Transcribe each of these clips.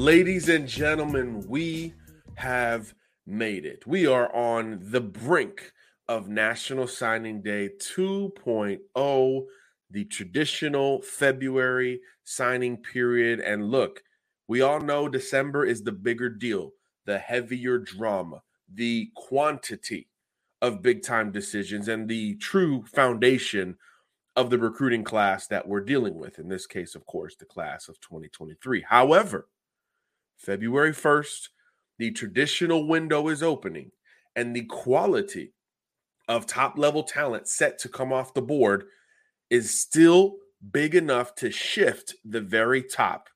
Ladies and gentlemen, we have made it. We are on the brink of National Signing Day 2.0, the traditional February signing period. And look, we all know December is the bigger deal, the heavier drama, the quantity of big time decisions, and the true foundation of the recruiting class that we're dealing with. In this case, of course, the class of 2023. However, February 1st, the traditional window is opening, and the quality of top level talent set to come off the board is still big enough to shift the very top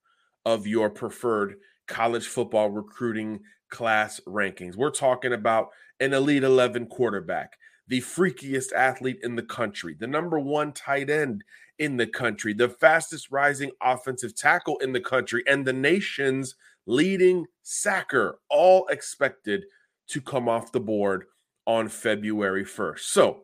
of your preferred college football recruiting class rankings. We're talking about an Elite 11 quarterback, the freakiest athlete in the country, the number one tight end in the country, the fastest rising offensive tackle in the country, and the nation's leading sacker, all expected to come off the board on February 1st. So,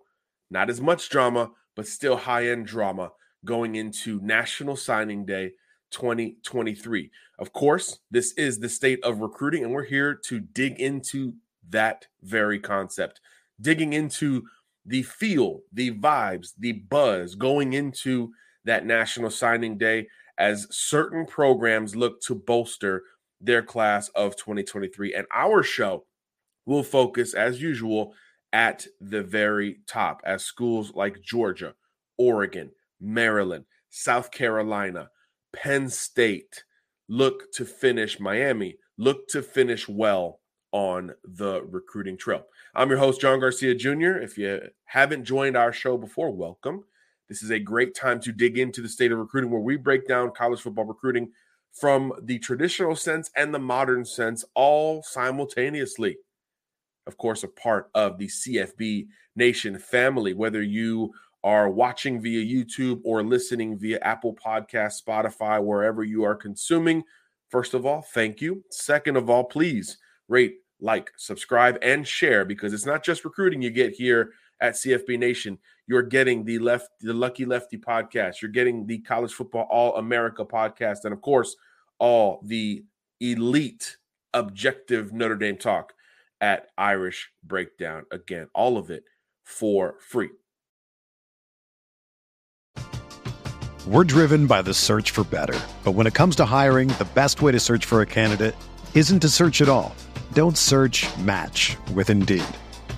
not as much drama, but still high end drama going into National Signing Day 2023. Of course, this is the state of recruiting, and we're here to dig into that very concept, digging into the feel, the vibes, the buzz going into that National Signing Day as certain programs look to bolster their class of 2023. And our show will focus, as usual, at the very top as schools like Georgia, Oregon, Maryland, South Carolina, Penn State look to finish Miami, look to finish well on the recruiting trail. I'm your host, John Garcia Jr. If you haven't joined our show before, welcome. This is a great time to dig into the state of recruiting where we break down college football recruiting from the traditional sense and the modern sense all simultaneously. Of course, a part of the CFB Nation family, whether you are watching via YouTube or listening via Apple Podcast, Spotify, wherever you are consuming. First of all, thank you. Second of all, please rate, like, subscribe, and share because it's not just recruiting you get here at CFB Nation. You're getting the left, the Lucky Lefty podcast. You're getting the College Football All America podcast, and of course, all the elite, objective Notre Dame talk at Irish Breakdown. Again, all of it for free. We're driven by the search for better, but when it comes to hiring, the best way to search for a candidate isn't to search at all. Don't search. Match with Indeed.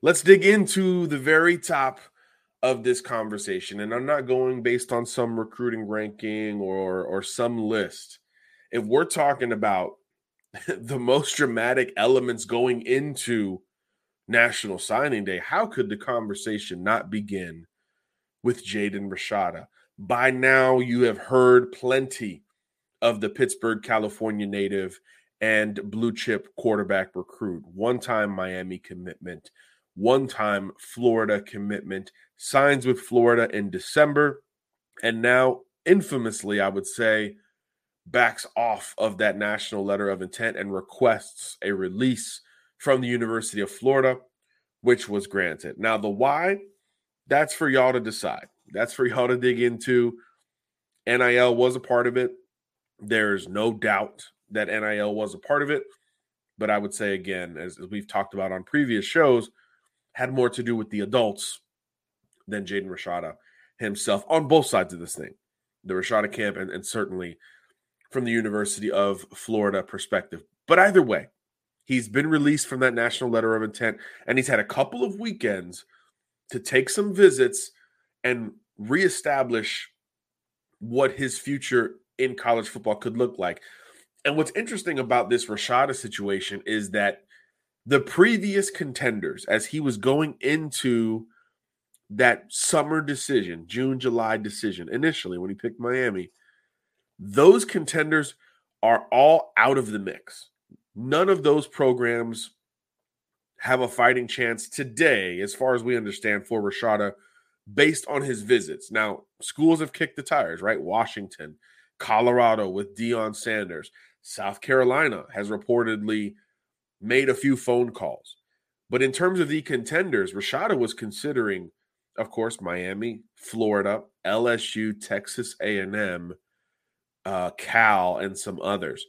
Let's dig into the very top of this conversation. And I'm not going based on some recruiting ranking or or some list. If we're talking about the most dramatic elements going into National Signing Day, how could the conversation not begin with Jaden Rashada? By now, you have heard plenty of the Pittsburg, California native and blue chip quarterback recruit, one time Miami commitment, one time Florida commitment, signs with Florida in December, and now, infamously, I would say, backs off of that national letter of intent and requests a release from the University of Florida, which was granted. Now, the why, that's for y'all to decide. That's for y'all to dig into. NIL was a part of it. There's no doubt that NIL was a part of it. But I would say, again, as, as we've talked about on previous shows, had more to do with the adults than Jaden Rashada himself on both sides of this thing the Rashada camp and, and certainly from the University of Florida perspective. But either way, he's been released from that national letter of intent and he's had a couple of weekends to take some visits and reestablish what his future in college football could look like. And what's interesting about this Rashada situation is that the previous contenders, as he was going into that summer decision, June, July decision, initially when he picked Miami, those contenders are all out of the mix. None of those programs have a fighting chance today, as far as we understand, for Rashada based on his visits. Now, schools have kicked the tires, right? Washington, Colorado with Deion Sanders, South Carolina has reportedly made a few phone calls. But in terms of the contenders, Rashada was considering, of course, Miami, Florida, LSU, Texas A&M, uh, Cal, and some others.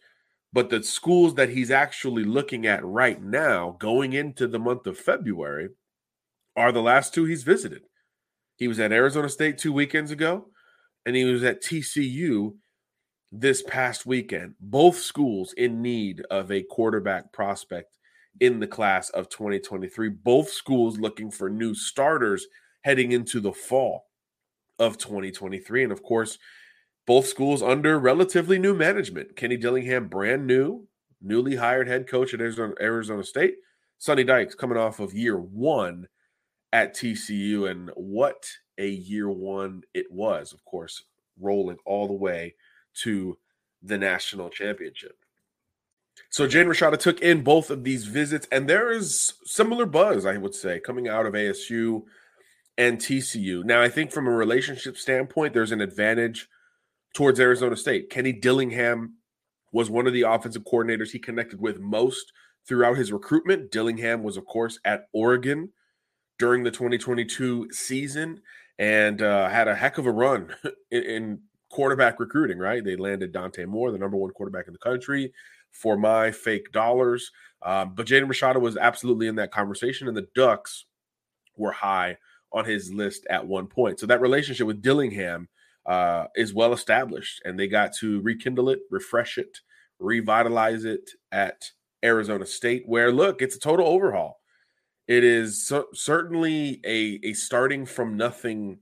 But the schools that he's actually looking at right now, going into the month of February, are the last two he's visited. He was at Arizona State two weekends ago, and he was at TCU this past weekend. Both schools in need of a quarterback prospect in the class of 2023. Both schools looking for new starters heading into the fall of 2023. And of course, both schools under relatively new management. Kenny Dillingham, brand new, newly hired head coach at Arizona, Arizona State. Sonny Dykes coming off of year one at TCU, and what a year one it was, of course, rolling all the way to the national championship. So Jane Rashada took in both of these visits, and there is similar buzz, I would say, coming out of ASU and TCU. Now, I think from a relationship standpoint, there's an advantage towards Arizona State. Kenny Dillingham was one of the offensive coordinators he connected with most throughout his recruitment. Dillingham was, of course, at Oregon during the 2022 season and uh, had a heck of a run in, in, quarterback recruiting, right? They landed Dante Moore, the number one quarterback in the country, for my fake dollars. Um, but Jaden Rashada was absolutely in that conversation, and the Ducks were high on his list at one point. So that relationship with Dillingham uh, is well established, and they got to rekindle it, refresh it, revitalize it at Arizona State, where look, it's a total overhaul. It is so, certainly a, a starting from nothing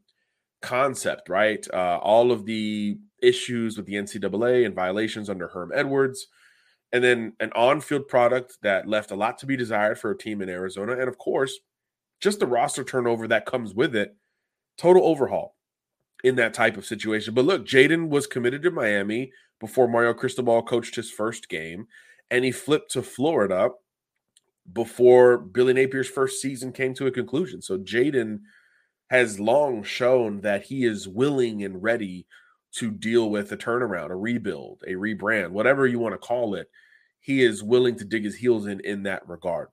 concept, right? Uh, all of the issues with the NCAA and violations under Herm Edwards and then an on-field product that left a lot to be desired for a team in Arizona, and of course, just the roster turnover that comes with it. Total overhaul in that type of situation. But look, Jaden was committed to Miami before Mario Cristobal coached his first game, and he flipped to Florida before Billy Napier's first season came to a conclusion. So Jaden has long shown that he is willing and ready to deal with a turnaround, a rebuild, a rebrand, whatever you want to call it. He is willing to dig his heels in in that regard.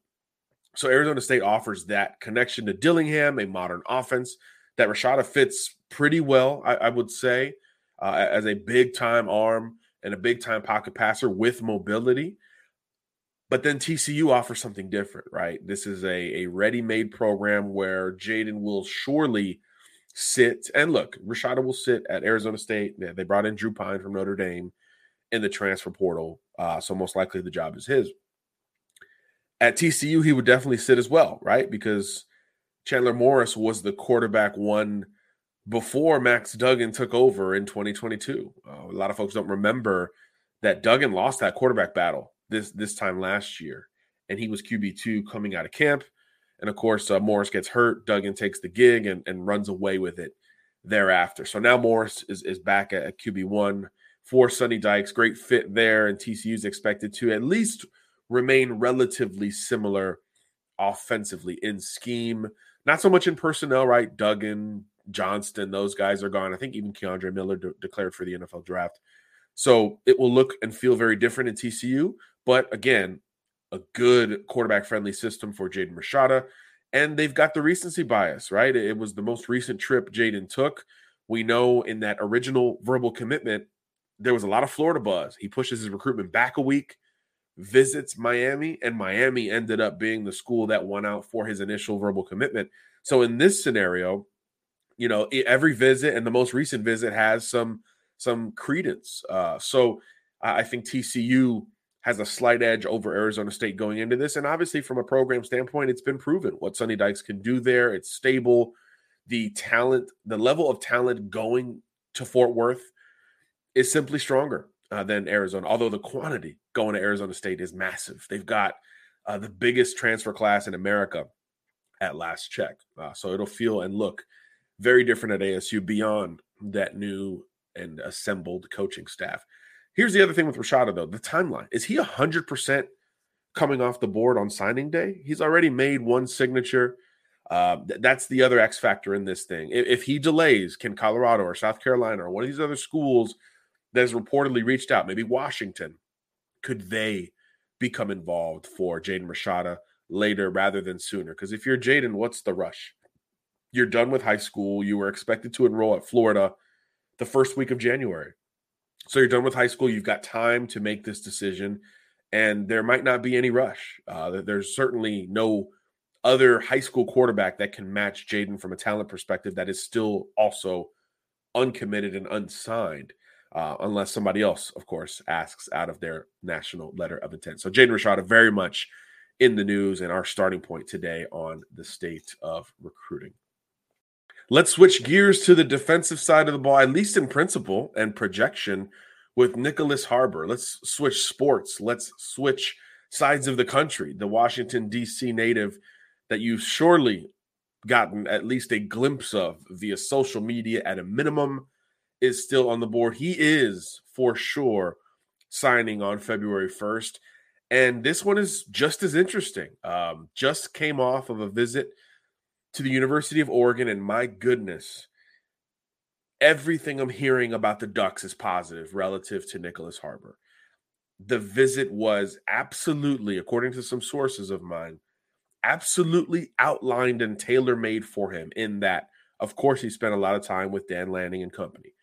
So Arizona State offers that connection to Dillingham, a modern offense that Rashada fits pretty well, I, I would say, uh, as a big time arm and a big time pocket passer with mobility. But then TCU offers something different, right? This is a, a ready made program where Jaden will surely sit. And look, Rashada will sit at Arizona State. They brought in Drew Pyne from Notre Dame in the transfer portal. Uh, so most likely the job is his. At TCU, he would definitely sit as well, right? Because Chandler Morris was the quarterback one before Max Duggan took over in 2022. Uh, a lot of folks don't remember that Duggan lost that quarterback battle this this time last year, and he was QB two coming out of camp. And of course, uh, Morris gets hurt. Duggan takes the gig and, and runs away with it thereafter. So now Morris is, is back at, at QB one for Sonny Dykes. Great fit there, and TCU is expected to at least remain relatively similar offensively in scheme. Not so much in personnel, right? Duggan, Johnston, those guys are gone. I think even Kendre Miller de- declared for the NFL draft. So it will look and feel very different in TCU. But again, a good quarterback friendly system for Jaden Rashada. And they've got the recency bias, right? It was the most recent trip Jaden took. We know in that original verbal commitment, there was a lot of Florida buzz. He pushes his recruitment back a week, visits Miami, and Miami ended up being the school that won out for his initial verbal commitment. So in this scenario, you know, every visit and the most recent visit has some some credence. Uh, so I think TCU has a slight edge over Arizona State going into this. And obviously, from a program standpoint, it's been proven what Sonny Dykes can do there. It's stable. The talent, the level of talent going to Fort Worth is simply stronger uh, than Arizona, although the quantity going to Arizona State is massive. They've got uh, the biggest transfer class in America at last check. Uh, so it'll feel and look very different at ASU beyond that new and assembled coaching staff. Here's the other thing with Rashada, though the timeline. Is he 100% coming off the board on signing day? He's already made one signature. Uh, th- that's the other X factor in this thing. If, if, he delays, can Colorado or South Carolina or one of these other schools that has reportedly reached out, maybe Washington, could they become involved for Jaden Rashada later rather than sooner? Because if you're Jaden, what's the rush? You're done with high school. You were expected to enroll at Florida the first week of January. So you're done with high school. You've got time to make this decision, and there might not be any rush. Uh, there's certainly no other high school quarterback that can match Jaden from a talent perspective that is still also uncommitted and unsigned, uh, unless somebody else, of course, asks out of their national letter of intent. So Jaden Rashada very much in the news and our starting point today on the state of recruiting. Let's switch gears to the defensive side of the ball, at least in principle and projection, with Nyckoles Harbor. Let's switch sports. Let's switch sides of the country. The Washington, D.C. native that you've surely gotten at least a glimpse of via social media at a minimum is still on the board. He is for sure signing on February 1st. And this one is just as interesting. Um, just came off of a visit to the University of Oregon, and my goodness, everything I'm hearing about the Ducks is positive relative to Nyckoles Harbor. The visit was absolutely, according to some sources of mine, absolutely outlined and tailor made for him. In that, of course, he spent a lot of time with Dan Lanning and company.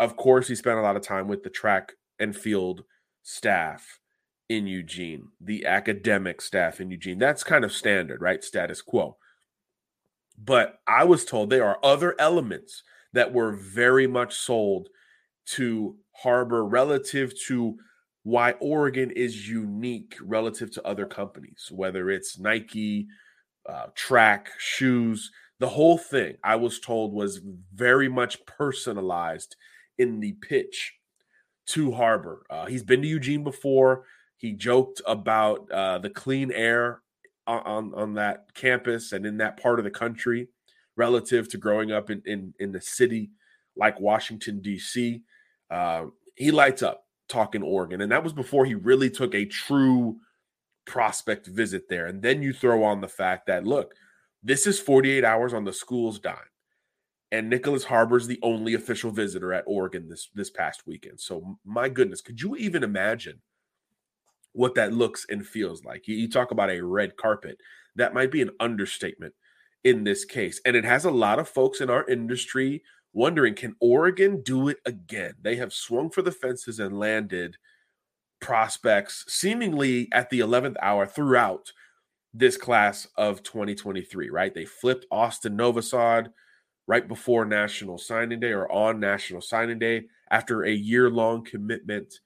Of course, he spent a lot of time with the track and field staff in Eugene, the academic staff in Eugene. That's kind of standard, right? Status quo. But I was told there are other elements that were very much sold to Harbor relative to why Oregon is unique relative to other companies, whether it's Nike, uh, track, shoes, the whole thing, I was told was very much personalized in the pitch to Harbor. Uh, he's been to Eugene before. He joked about uh, the clean air on, on that campus and in that part of the country relative to growing up in in, in the city like Washington D.C. Uh, he lights up talking Oregon, and that was before he really took a true prospect visit there. And then you throw on the fact that look, this is 48 hours on the school's dime. And Nyckoles Harbor is the only official visitor at Oregon this this past weekend. So my goodness, could you even imagine what that looks and feels like? You, you talk about a red carpet. That might be an understatement in this case. And it has a lot of folks in our industry wondering can Oregon do it again? They have swung for the fences and landed prospects seemingly at the 11th hour throughout this class of 2023, right? They flipped Austin Novosad right before National Signing Day or on National Signing Day after a year long commitment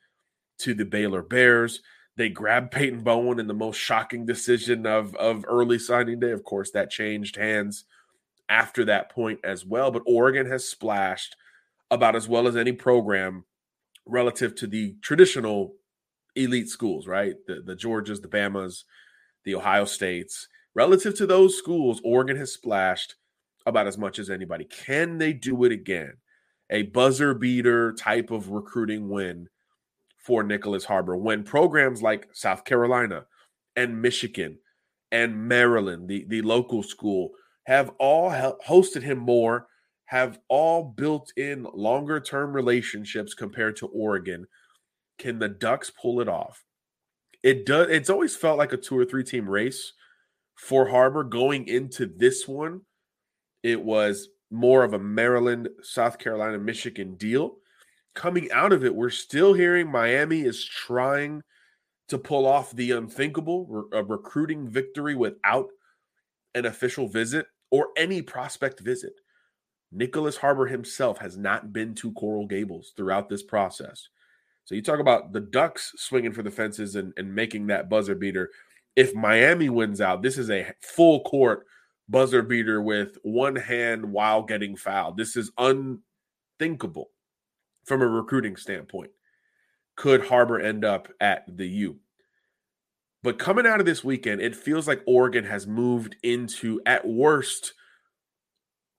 to the Baylor Bears. They grabbed Peyton Bowen in the most shocking decision of, of early signing day. Of course, that changed hands after that point as well. But Oregon has splashed about as well as any program relative to the traditional elite schools, right? The the Georgias, the Bamas, the Ohio States. Relative to those schools, Oregon has splashed about as much as anybody. Can they do it again? A buzzer beater type of recruiting win for Nyckoles Harbor when programs like South Carolina and Michigan and Maryland, the, the local school, have all hosted him more, have all built in longer term relationships compared to Oregon can the Ducks pull it off? It does. It's always felt like a two or three team race for Harbor going into this one. It was more of a Maryland, South Carolina, Michigan deal. Coming out of it, we're still hearing Miami is trying to pull off the unthinkable, a recruiting victory without an official visit or any prospect visit. Nyckoles Harbor himself has not been to Coral Gables throughout this process. So you talk about the Ducks swinging for the fences and, and making that buzzer beater. If Miami wins out, this is a full court buzzer beater with one hand while getting fouled. This is unthinkable from a recruiting standpoint. Could Harbor end up at the U? But coming out of this weekend, it feels like Oregon has moved into, at worst,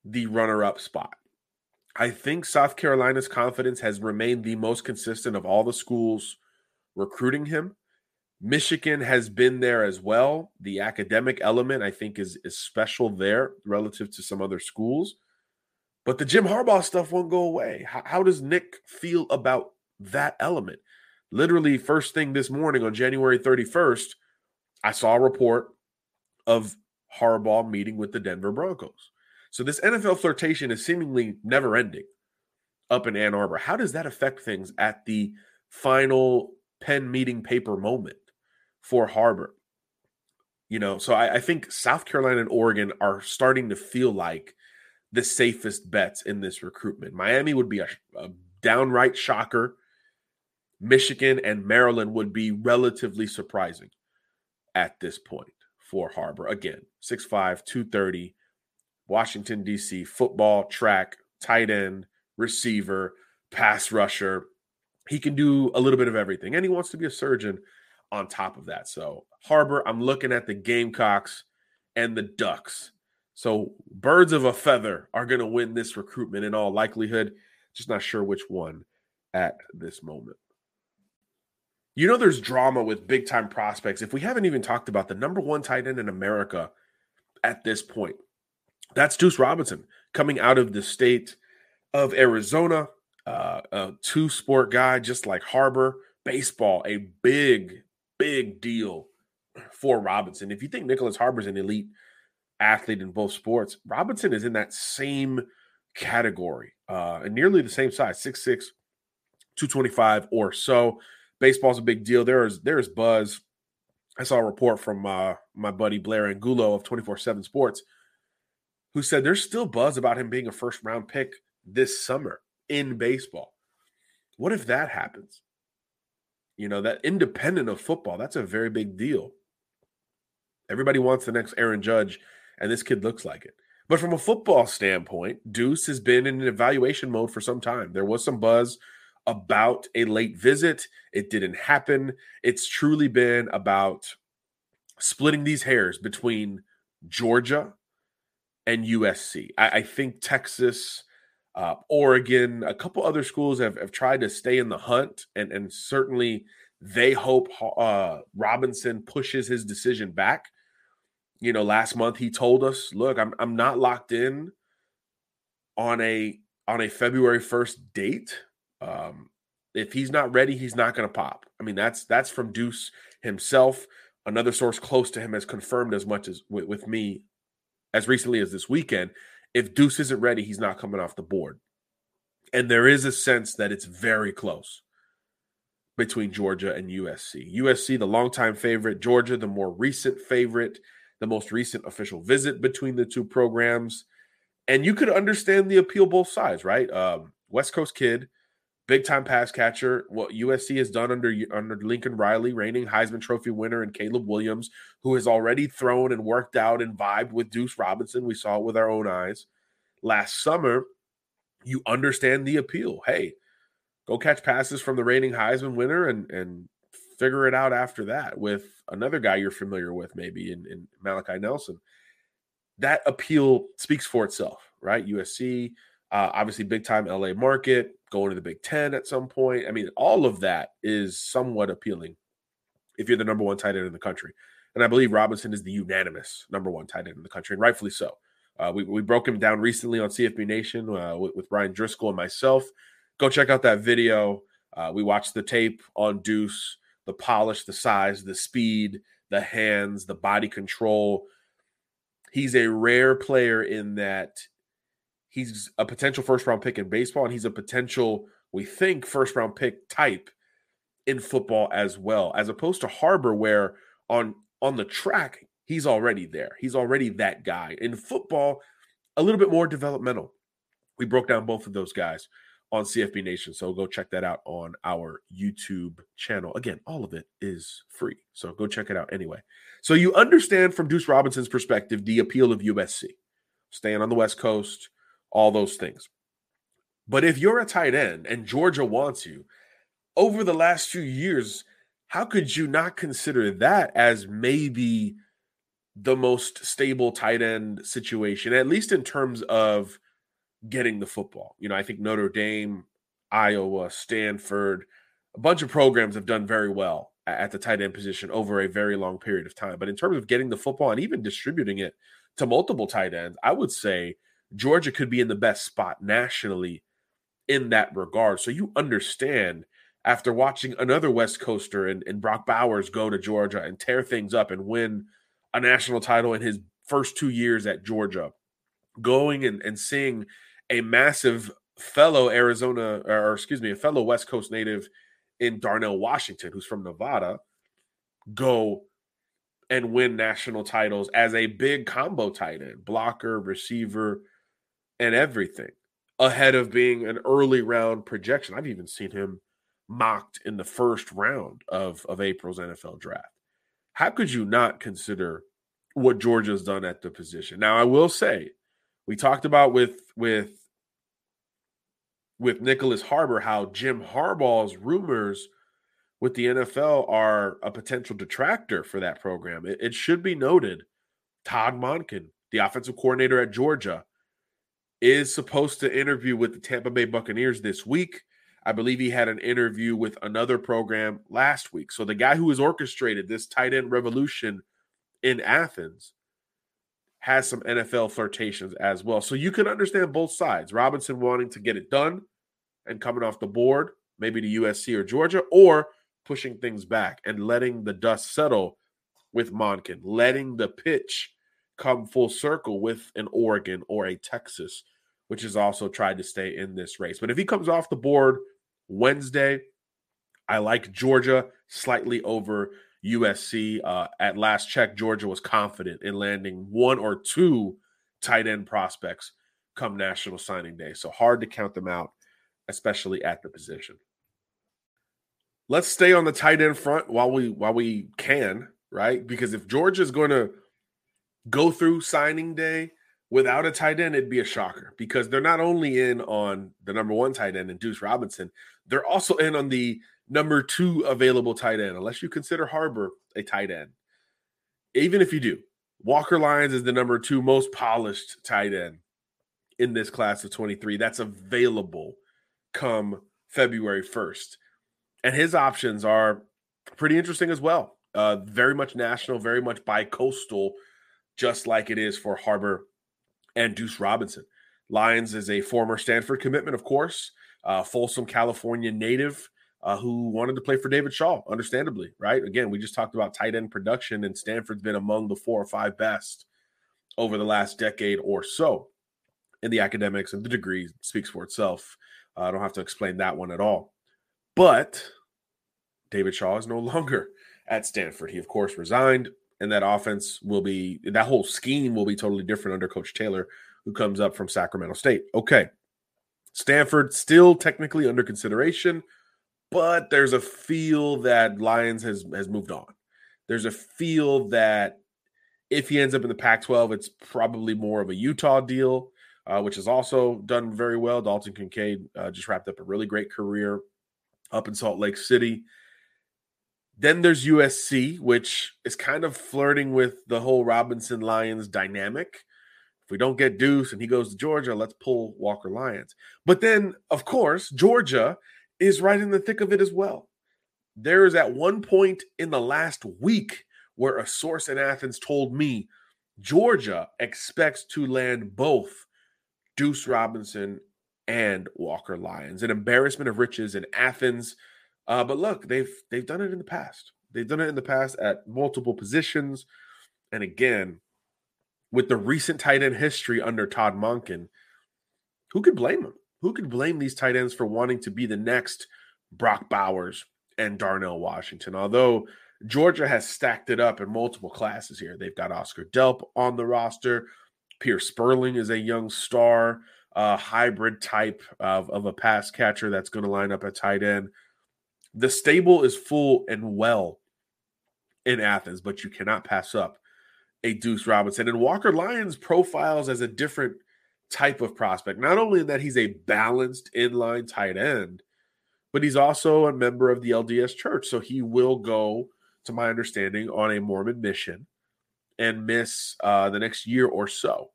the runner up spot. I think South Carolina's confidence has remained the most consistent of all the schools recruiting him. Michigan has been there as well. The academic element, I think, is, is special there relative to some other schools. But the Jim Harbaugh stuff won't go away. How, how does Nick feel about that element? Literally, first thing this morning on January 31st, I saw a report of Harbaugh meeting with the Denver Broncos. So this NFL flirtation is seemingly never ending up in Ann Arbor. How does that affect things at the final pen meeting paper moment for Harbor? You know, so I, I think South Carolina and Oregon are starting to feel like the safest bets in this recruitment. Miami would be a, a downright shocker. Michigan and Maryland would be relatively surprising at this point for Harbor. Again, 6'5, 230 Washington, D.C., football, track, tight end, receiver, pass rusher. He can do a little bit of everything, and he wants to be a surgeon on top of that. So, Harbor, I'm looking at the Gamecocks and the Ducks. So, birds of a feather are going to win this recruitment in all likelihood. Just not sure which one at this moment. You know, there's drama with big time prospects. If we haven't even talked about the number one tight end in America at this point, that's Deuce Robinson coming out of the state of Arizona, uh, a two sport guy, just like Harbor. Baseball, a big, big deal for Robinson. If you think Nyckoles Harbor's an elite athlete in both sports, Robinson is in that same category, uh, and nearly the same size, 6'6, 225 or so. Baseball's a big deal. There is there is buzz. I saw a report from uh, my buddy Blair Angulo of 24 7 Sports who said there's still buzz about him being a first round pick this summer in baseball. What if that happens? You know, that independent of football, that's a very big deal. Everybody wants the next Aaron Judge, and this kid looks like it. But from a football standpoint, Deuce has been in an evaluation mode for some time. There was some buzz about a late visit. It didn't happen. It's truly been about splitting these hairs between Georgia and USC. I, I think Texas, uh, Oregon, a couple other schools have, have tried to stay in the hunt, and, and certainly they hope uh, Robinson pushes his decision back. You know, last month he told us, "Look, I'm I'm not locked in on a on a February 1st date. Um, if he's not ready, he's not going to pop. I mean, that's that's from Deuce himself. Another source close to him has confirmed as much as with, with me as recently as this weekend. If Deuce isn't ready, he's not coming off the board. And there is a sense that it's very close between Georgia and USC. USC, the longtime favorite, Georgia, the more recent favorite, the most recent official visit between the two programs. And you could understand the appeal both sides, right? Um, West Coast kid, big time pass catcher. What USC has done under under Lincoln Riley, reigning Heisman Trophy winner, and Caleb Williams, who has already thrown and worked out and vibed with Deuce Robinson. We saw it with our own eyes last summer. You understand the appeal. Hey, go catch passes from the reigning Heisman winner and and figure it out after that with another guy you're familiar with, maybe in, in Malachi Nelson. That appeal speaks for itself, right? USC, uh, obviously, big time LA market, going to the Big Ten at some point. I mean, all of that is somewhat appealing if you're the number one tight end in the country. And I believe Robinson is the unanimous number one tight end in the country, and rightfully so. Uh, we, we broke him down recently on CFB Nation uh, with, with Ryan Driscoll and myself. Go check out that video. Uh, we watched the tape on Deuce, the polish, the size, the speed, the hands, the body control. He's a rare player in that he's a potential first round pick in baseball, and he's a potential, we think, first round pick type in football as well, as opposed to Harbor, where on on the track he's already there. He's already that guy. In football, a little bit more developmental. We broke down both of those guys on CFB Nation. So go check that out on our YouTube channel. Again, all of it is free. So go check it out anyway. So you understand from Deuce Robinson's perspective the appeal of USC. Staying on the West Coast, all those things. But if you're a tight end and Georgia wants you, over the last few years, how could you not consider that as maybe the most stable tight end situation, at least in terms of getting the football? You know, I think Notre Dame, Iowa, Stanford, a bunch of programs have done very well at the tight end position over a very long period of time. But in terms of getting the football and even distributing it to multiple tight ends, I would say Georgia could be in the best spot nationally in that regard. So you understand after watching another West Coaster and, and Brock Bowers go to Georgia and tear things up and win a national title in his first two years at Georgia, going and, and seeing a massive fellow Arizona, or excuse me, a fellow West Coast native in Darnell Washington, who's from Nevada, go and win national titles as a big combo tight end, blocker, receiver, and everything ahead of being an early round projection. I've even seen him mocked in the first round of, of April's NFL draft. How could you not consider what Georgia's done at the position? Now, I will say, we talked about with with with Nyckoles Harbor how Jim Harbaugh's rumors with the NFL are a potential detractor for that program. It, it should be noted, Todd Monken, the offensive coordinator at Georgia, is supposed to interview with the Tampa Bay Buccaneers this week. I believe he had an interview with another program last week. So the guy who has orchestrated this tight end revolution in Athens has some NFL flirtations as well. So you can understand both sides. Robinson wanting to get it done and coming off the board, maybe to USC or Georgia, or pushing things back and letting the dust settle with Monken, letting the pitch come full circle with an Oregon or a Texas which has also tried to stay in this race. But if he comes off the board Wednesday, I like Georgia slightly over USC. Uh, at last check, Georgia was confident in landing one or two tight end prospects come National Signing Day. So hard to count them out, especially at the position. Let's stay on the tight end front while we while we can, right? Because if Georgia is going to go through signing day without a tight end, it'd be a shocker because they're not only in on the number one tight end and Deuce Robinson, They're also in on the number two available tight end, unless you consider Harbor a tight end. Even if you do, Walker Lyons is the number two most polished tight end in this class of 23 that's available come February 1st. And his options are pretty interesting as well. Uh, very much national, very much bi coastal, just like it is for Harbor and Deuce Robinson. Lyons is a former Stanford commitment, of course, uh, Folsom, California native uh, who wanted to play for David Shaw, understandably, right? Again, we just talked about tight end production, and Stanford's been among the four or five best over the last decade or so. In the academics and the degree speaks for itself. I don't have to explain that one at all. But David Shaw is no longer at Stanford. He, of course, resigned, and that offense will be that whole scheme will be totally different under Coach Taylor, who comes up from Sacramento State. Okay. Stanford still technically under consideration, but there's a feel that Lyons has has moved on. There's a feel that if he ends up in the Pac-12, it's probably more of a Utah deal, uh, which has also done very well. Dalton Kincaid uh, just wrapped up a really great career up in Salt Lake City. Then there's USC, which is kind of flirting with the whole Robinson Lyons dynamic. If we don't get Deuce and he goes to Georgia, let's pull Walker Lyons. But then, of course, Georgia is right in the thick of it as well. There is at one point in the last week where a source in Athens told me Georgia expects to land both Deuce Robinson and Walker Lyons. An embarrassment of riches in Athens. Uh, but look, they've they've done it in the past. They've done it in the past at multiple positions. And again, with the recent tight end history under Todd Monken, who could blame him? who could blame these tight ends for wanting to be the next Brock Bowers and Darnell Washington? Although Georgia has stacked it up in multiple classes here. They've got Oscar Delp on the roster. Pearce Spurlin is a young star, uh, hybrid type of, of a pass catcher that's going to line up at tight end. The stable is full and well in Athens, but you cannot pass up a Deuce Robinson. And Walker Lyons profiles as a different – type of prospect. Not only in that he's a balanced inline tight end, but he's also a member of the LDS church. So he will go, to my understanding, on a Mormon mission and miss uh, the next year or so.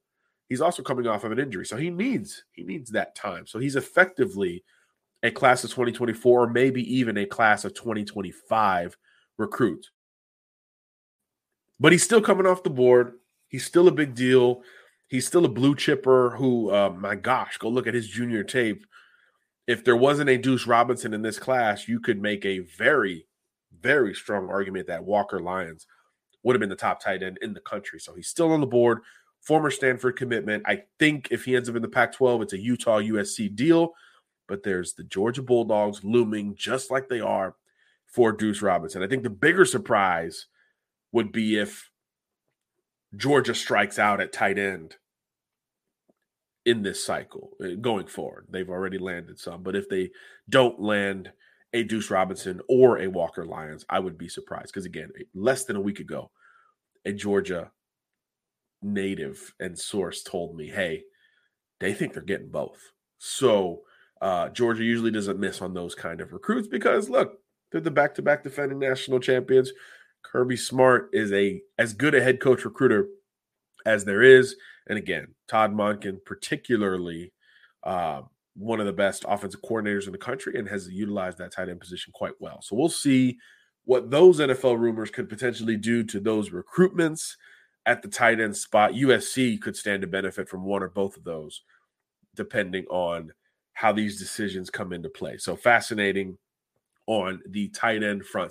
He's also coming off of an injury, so he needs he needs that time. So he's effectively a class of 2024, or maybe even a class of 2025 recruit. But he's still coming off the board. He's still a big deal. He's still a blue chipper who, uh, my gosh, go look at his junior tape. If there wasn't a Deuce Robinson in this class, you could make a very, very strong argument that Walker Lyons would have been the top tight end in the country. So he's still on the board. Former Stanford commitment. I think if he ends up in the Pac 12, it's a Utah USC deal. But there's the Georgia Bulldogs looming just like they are for Deuce Robinson. I think the bigger surprise would be if Georgia strikes out at tight end in this cycle uh, going forward. They've already landed some, but if they don't land a Deuce Robinson or a Walker Lyons, I would be surprised because again, less than a week ago, a Georgia native and source told me, "Hey, they think they're getting both." So uh, Georgia usually doesn't miss on those kind of recruits because look, they're the back-to-back defending national champions. Kirby Smart is a as good a head coach recruiter as there is. And again, Todd Monken, particularly uh, one of the best offensive coordinators in the country, and has utilized that tight end position quite well. So we'll see what those NFL rumors could potentially do to those recruitments at the tight end spot. USC could stand to benefit from one or both of those, depending on how these decisions come into play. So fascinating on the tight end front.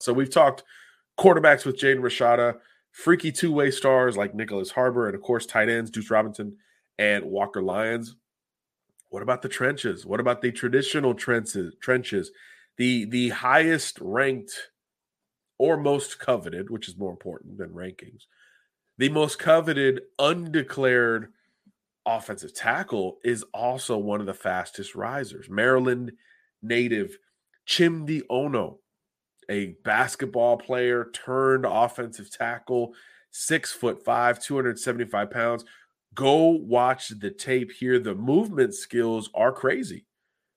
So we've talked quarterbacks with Jaden Rashada, freaky two way stars like Nyckoles Harbor, and of course, tight ends Deuce Robinson and Walker Lyons. What about the trenches? What about the traditional trenches? Trenches, the the highest ranked or most coveted, which is more important than rankings, the most coveted undeclared offensive tackle is also one of the fastest risers. Maryland native Chimdi Ono a basketball player turned offensive tackle, six foot five, 275 pounds. Go watch the tape here. The movement skills are crazy.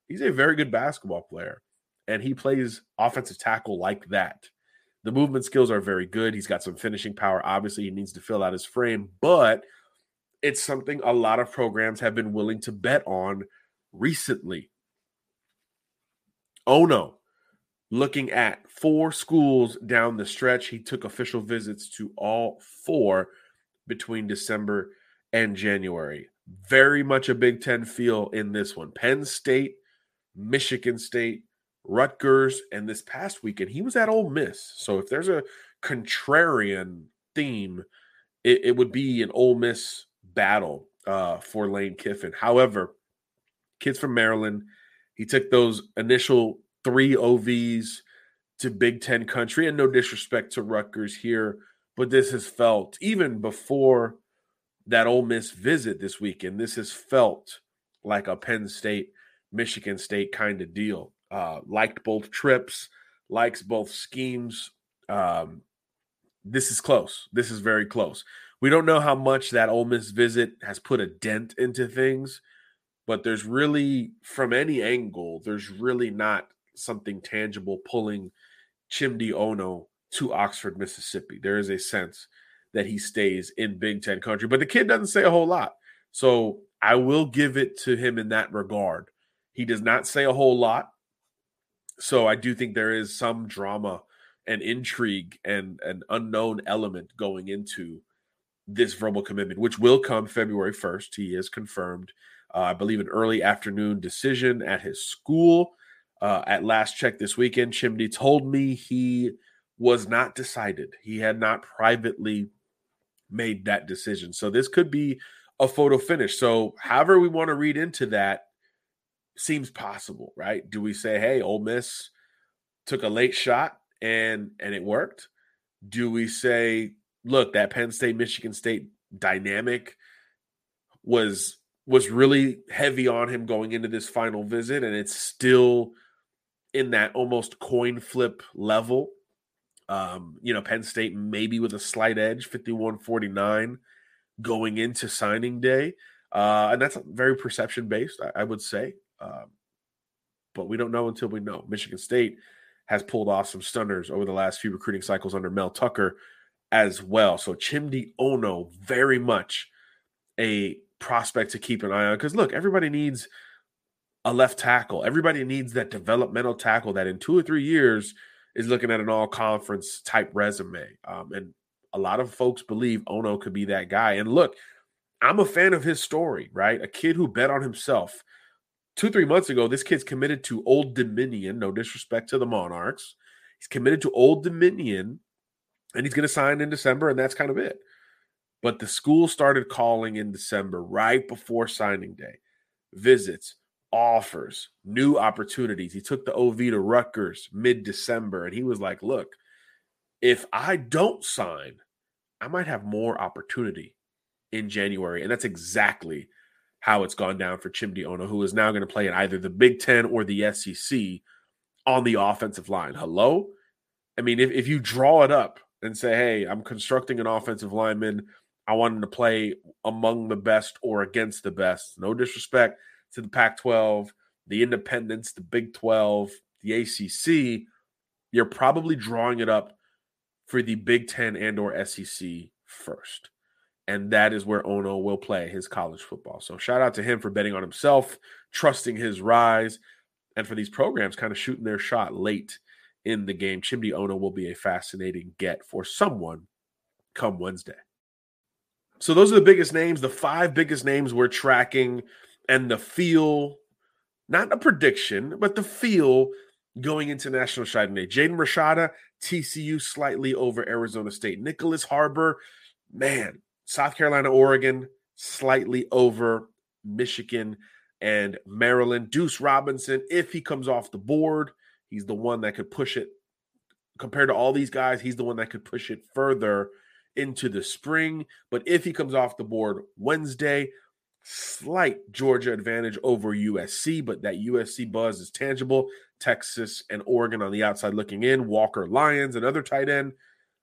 He's a very good basketball player, and he plays offensive tackle like that. The movement skills are very good. He's got some finishing power. Obviously, he needs to fill out his frame, but it's something a lot of programs have been willing to bet on recently. Oh no, looking at four schools down the stretch. He took official visits to all four between December and January. Very much a Big Ten feel in this one. Penn State, Michigan State, Rutgers, and this past weekend, he was at Ole Miss. So if there's a contrarian theme, it, it would be an Ole Miss battle uh, for Lane Kiffin. However, kids from Maryland, he took those initial three OVs to Big Ten country, and no disrespect to Rutgers here, but this has felt even before that Ole Miss visit this weekend. This has felt like a Penn State, Michigan State kind of deal. Uh, liked both trips, likes both schemes. Um, this is close. This is very close. We don't know how much that Ole Miss visit has put a dent into things, but there's really, from any angle, there's really not something tangible pulling Chimdi Ono to Oxford, Mississippi. There is a sense that he stays in Big Ten country, but the kid doesn't say a whole lot. So I will give it to him in that regard. He does not say a whole lot. So I do think there is some drama and intrigue and an unknown element going into this verbal commitment, which will come February 1st. He is confirmed, uh, I believe, an early afternoon decision at his school uh, at last check this weekend, Chimdi told me he was not decided. He had not privately made that decision. So this could be a photo finish. So, however, we want to read into that seems possible, right? Do we say, hey, Ole Miss took a late shot and and it worked? Do we say, look, that Penn State Michigan State dynamic was was really heavy on him going into this final visit and it's still in that almost coin flip level. Um, you know, Penn State maybe with a slight edge, 51 49 going into signing day. Uh, and that's very perception based, I, I would say. Um, but we don't know until we know. Michigan State has pulled off some stunners over the last few recruiting cycles under Mel Tucker as well. So Chimdi Ono, very much a prospect to keep an eye on. Because look, everybody needs a left tackle. Everybody needs that developmental tackle that in two or three years is looking at an all conference type resume. Um, and a lot of folks believe Ono could be that guy. And look, I'm a fan of his story, right? A kid who bet on himself. Two, three months ago, this kid's committed to Old Dominion. No disrespect to the Monarchs. He's committed to Old Dominion and he's going to sign in December, and that's kind of it. But the school started calling in December, right before signing day. Visits, offers, new opportunities. He took the OV to Rutgers mid December and he was like, look, if I don't sign, I might have more opportunity in January. And that's exactly how it's gone down for Chimdi Ono, who is now going to play in either the Big Ten or the SEC on the offensive line. Hello? I mean, if, if you draw it up and say, hey, I'm constructing an offensive lineman, I want him to play among the best or against the best. No disrespect to the Pac 12, the independents, the Big 12, the ACC, you're probably drawing it up for the Big 10 and or SEC first. and that is where Ono will play his college football. So shout out to him for betting on himself, trusting his rise, and for these programs kind of shooting their shot late in the game. Chimdi Ono will be a fascinating get for someone come Wednesday. So those are the biggest names, the five biggest names we're tracking, and the feel, not a prediction, but the feel going into National Day. Jaden Rashada, TCU slightly over Arizona State. Nyckoles Harbor, man, South Carolina, Oregon, slightly over Michigan and Maryland. Deuce Robinson, if he comes off the board, he's the one that could push it. Compared to all these guys, he's the one that could push it further into the spring. But if he comes off the board Wednesday, slight Georgia advantage over USC, but that USC buzz is tangible. Texas and Oregon on the outside looking in. Walker Lyons, another tight end.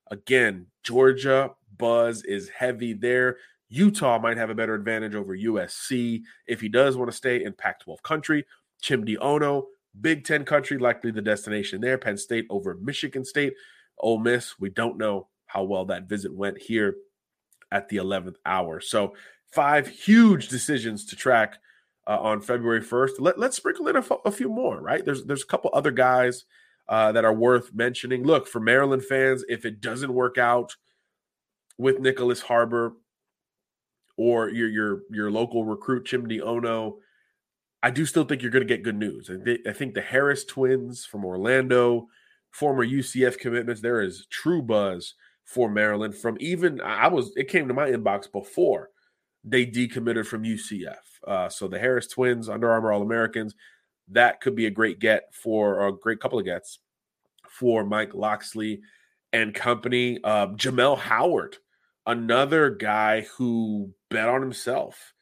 Again, Georgia buzz is heavy there. Utah might have a better advantage over USC if he does want to stay in Pac 12 country. Chimdi Ono, Big Ten country, likely the destination there. Penn State over Michigan State. Ole Miss, we don't know how well that visit went here at the 11th hour. So, five huge decisions to track uh, on February 1st. Let, us sprinkle in a, f- a few more, right? There's, there's a couple other guys uh, that are worth mentioning. Look, for Maryland fans, if it doesn't work out, with Nyckoles Harbor or your your your local recruit Chimdi Ono, I do still think you're going to get good news. I think the Harris twins from Orlando, former UCF commitments, there is true buzz for Maryland. From even I was, it came to my inbox before they decommitted from UCF. Uh, so the Harris twins, Under Armour All Americans, that could be a great get for a great couple of gets for Mike Locksley and company. Uh, Jamel Howard another guy who bet on himself.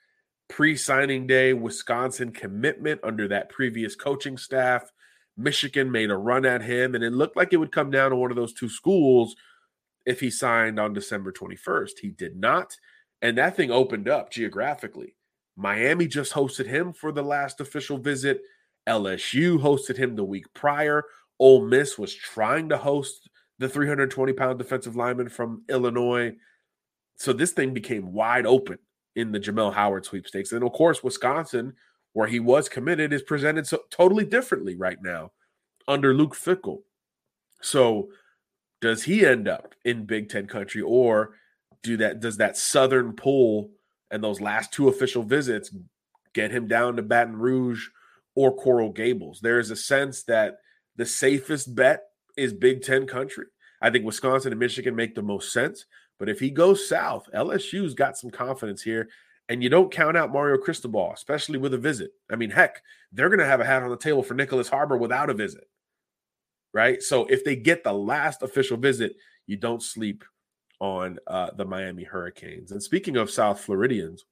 Pre signing day, Wisconsin commitment under that previous coaching staff. Michigan made a run at him, and it looked like it would come down to one of those two schools if he signed on December 21st. He did not. And that thing opened up geographically. Miami just hosted him for the last official visit. LSU hosted him the week prior. Ole Miss was trying to host the 320 pound defensive lineman from Illinois. So this thing became wide open in the Jamel Howard sweepstakes. And of course, Wisconsin, where he was committed, is presented so totally differently right now under Luke Fickell. So does he end up in Big Ten country or do that does that southern pull and those last two official visits get him down to Baton Rouge or Coral Gables? There is a sense that the safest bet is Big Ten country. I think Wisconsin and Michigan make the most sense. But if he goes south, LSU's got some confidence here. And you don't count out Mario Cristobal, especially with a visit. I mean, heck, they're going to have a hat on the table for Nyckoles Harbor without a visit. Right. So if they get the last official visit, you don't sleep on uh, the Miami Hurricanes. And speaking of South Floridians,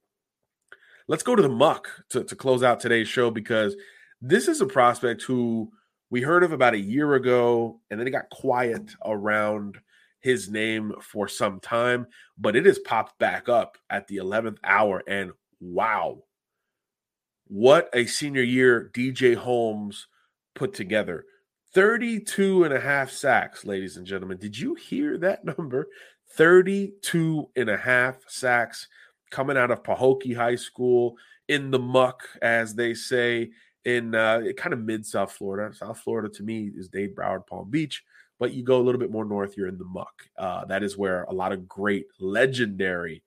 let's go to the muck to, to close out today's show because this is a prospect who we heard of about a year ago and then it got quiet around his name for some time, but it has popped back up at the 11th hour. And wow, what a senior year DJ Holmes put together. 32 and a half sacks, ladies and gentlemen. Did you hear that number? 32 and a half sacks coming out of Pahokee High School in the muck, as they say, in uh, kind of mid South Florida. South Florida to me is Dade Broward, Palm Beach but you go a little bit more north, you're in the muck. Uh, that is where a lot of great, legendary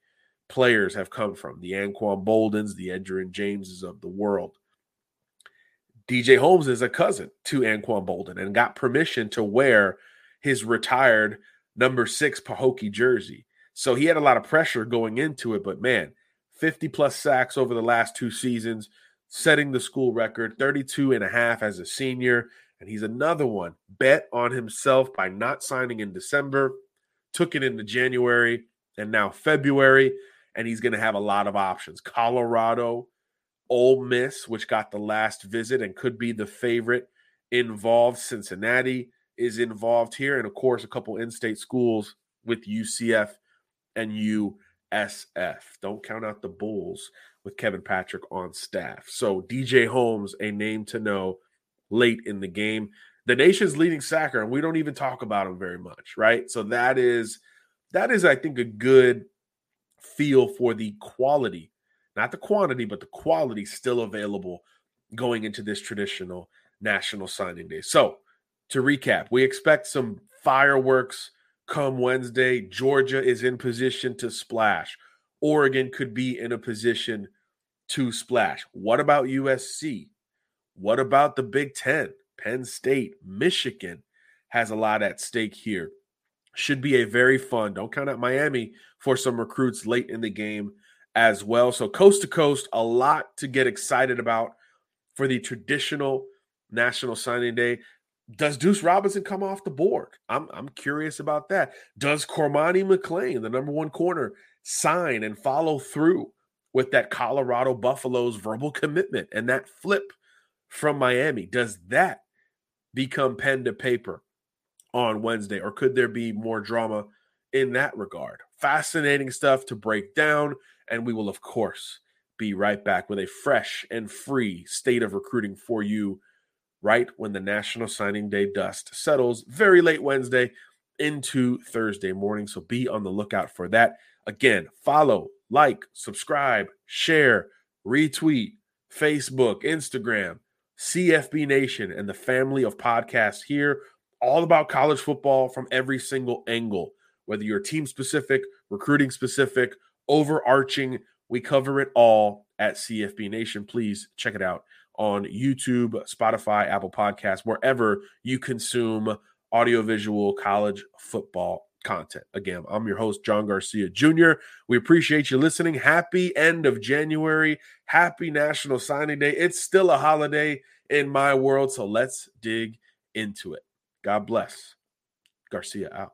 players have come from. The Anquan Boldens, the Edgerrin Jameses of the world. DJ Holmes is a cousin to Anquan Boldin and got permission to wear his retired number six Pahokee jersey. So he had a lot of pressure going into it, but man, 50 plus sacks over the last two seasons, setting the school record, 32 and a half as a senior. And he's another one bet on himself by not signing in December, took it into January and now February. And he's going to have a lot of options. Colorado, Ole Miss, which got the last visit and could be the favorite involved. Cincinnati is involved here. And of course, a couple in state schools with UCF and USF. Don't count out the Bulls with Kevin Patrick on staff. So DJ Holmes, a name to know late in the game. The nation's leading sacker, and we don't even talk about him very much, right? So that is that is, I think, a good feel for the quality, not the quantity, but the quality still available going into this traditional National Signing Day. So, to recap, we expect some fireworks come Wednesday. Georgia is in position to splash. Oregon could be in a position to splash. What about USC? What about the Big Ten? Penn State, Michigan has a lot at stake here. Should be a very fun. Don't count out Miami for some recruits late in the game as well. So, coast to coast, a lot to get excited about for the traditional National Signing Day. Does Deuce Robinson come off the board? I'm, I'm curious about that. Does Cormani McClain, the number one corner, sign and follow through with that Colorado Buffaloes verbal commitment and that flip from Miami? Does that become pen to paper on Wednesday? Or could there be more drama in that regard? Fascinating stuff to break down. And we will, of course, be right back with a fresh and free state of recruiting for you right when the National Signing Day dust settles very late Wednesday into Thursday morning. So be on the lookout for that. Again, follow, like, subscribe, share, retweet, Facebook, Instagram, CFB Nation, and the family of podcasts here, all about college football from every single angle, whether you're team specific, recruiting specific, overarching we cover it all at CFB Nation. Please check it out on YouTube, Spotify, Apple Podcasts, wherever you consume audiovisual college football content. Again, I'm your host, John Garcia Jr. We appreciate you listening. Happy end of January. Happy National Signing Day. It's still a holiday in my world, so let's dig into it. God bless. Garcia out.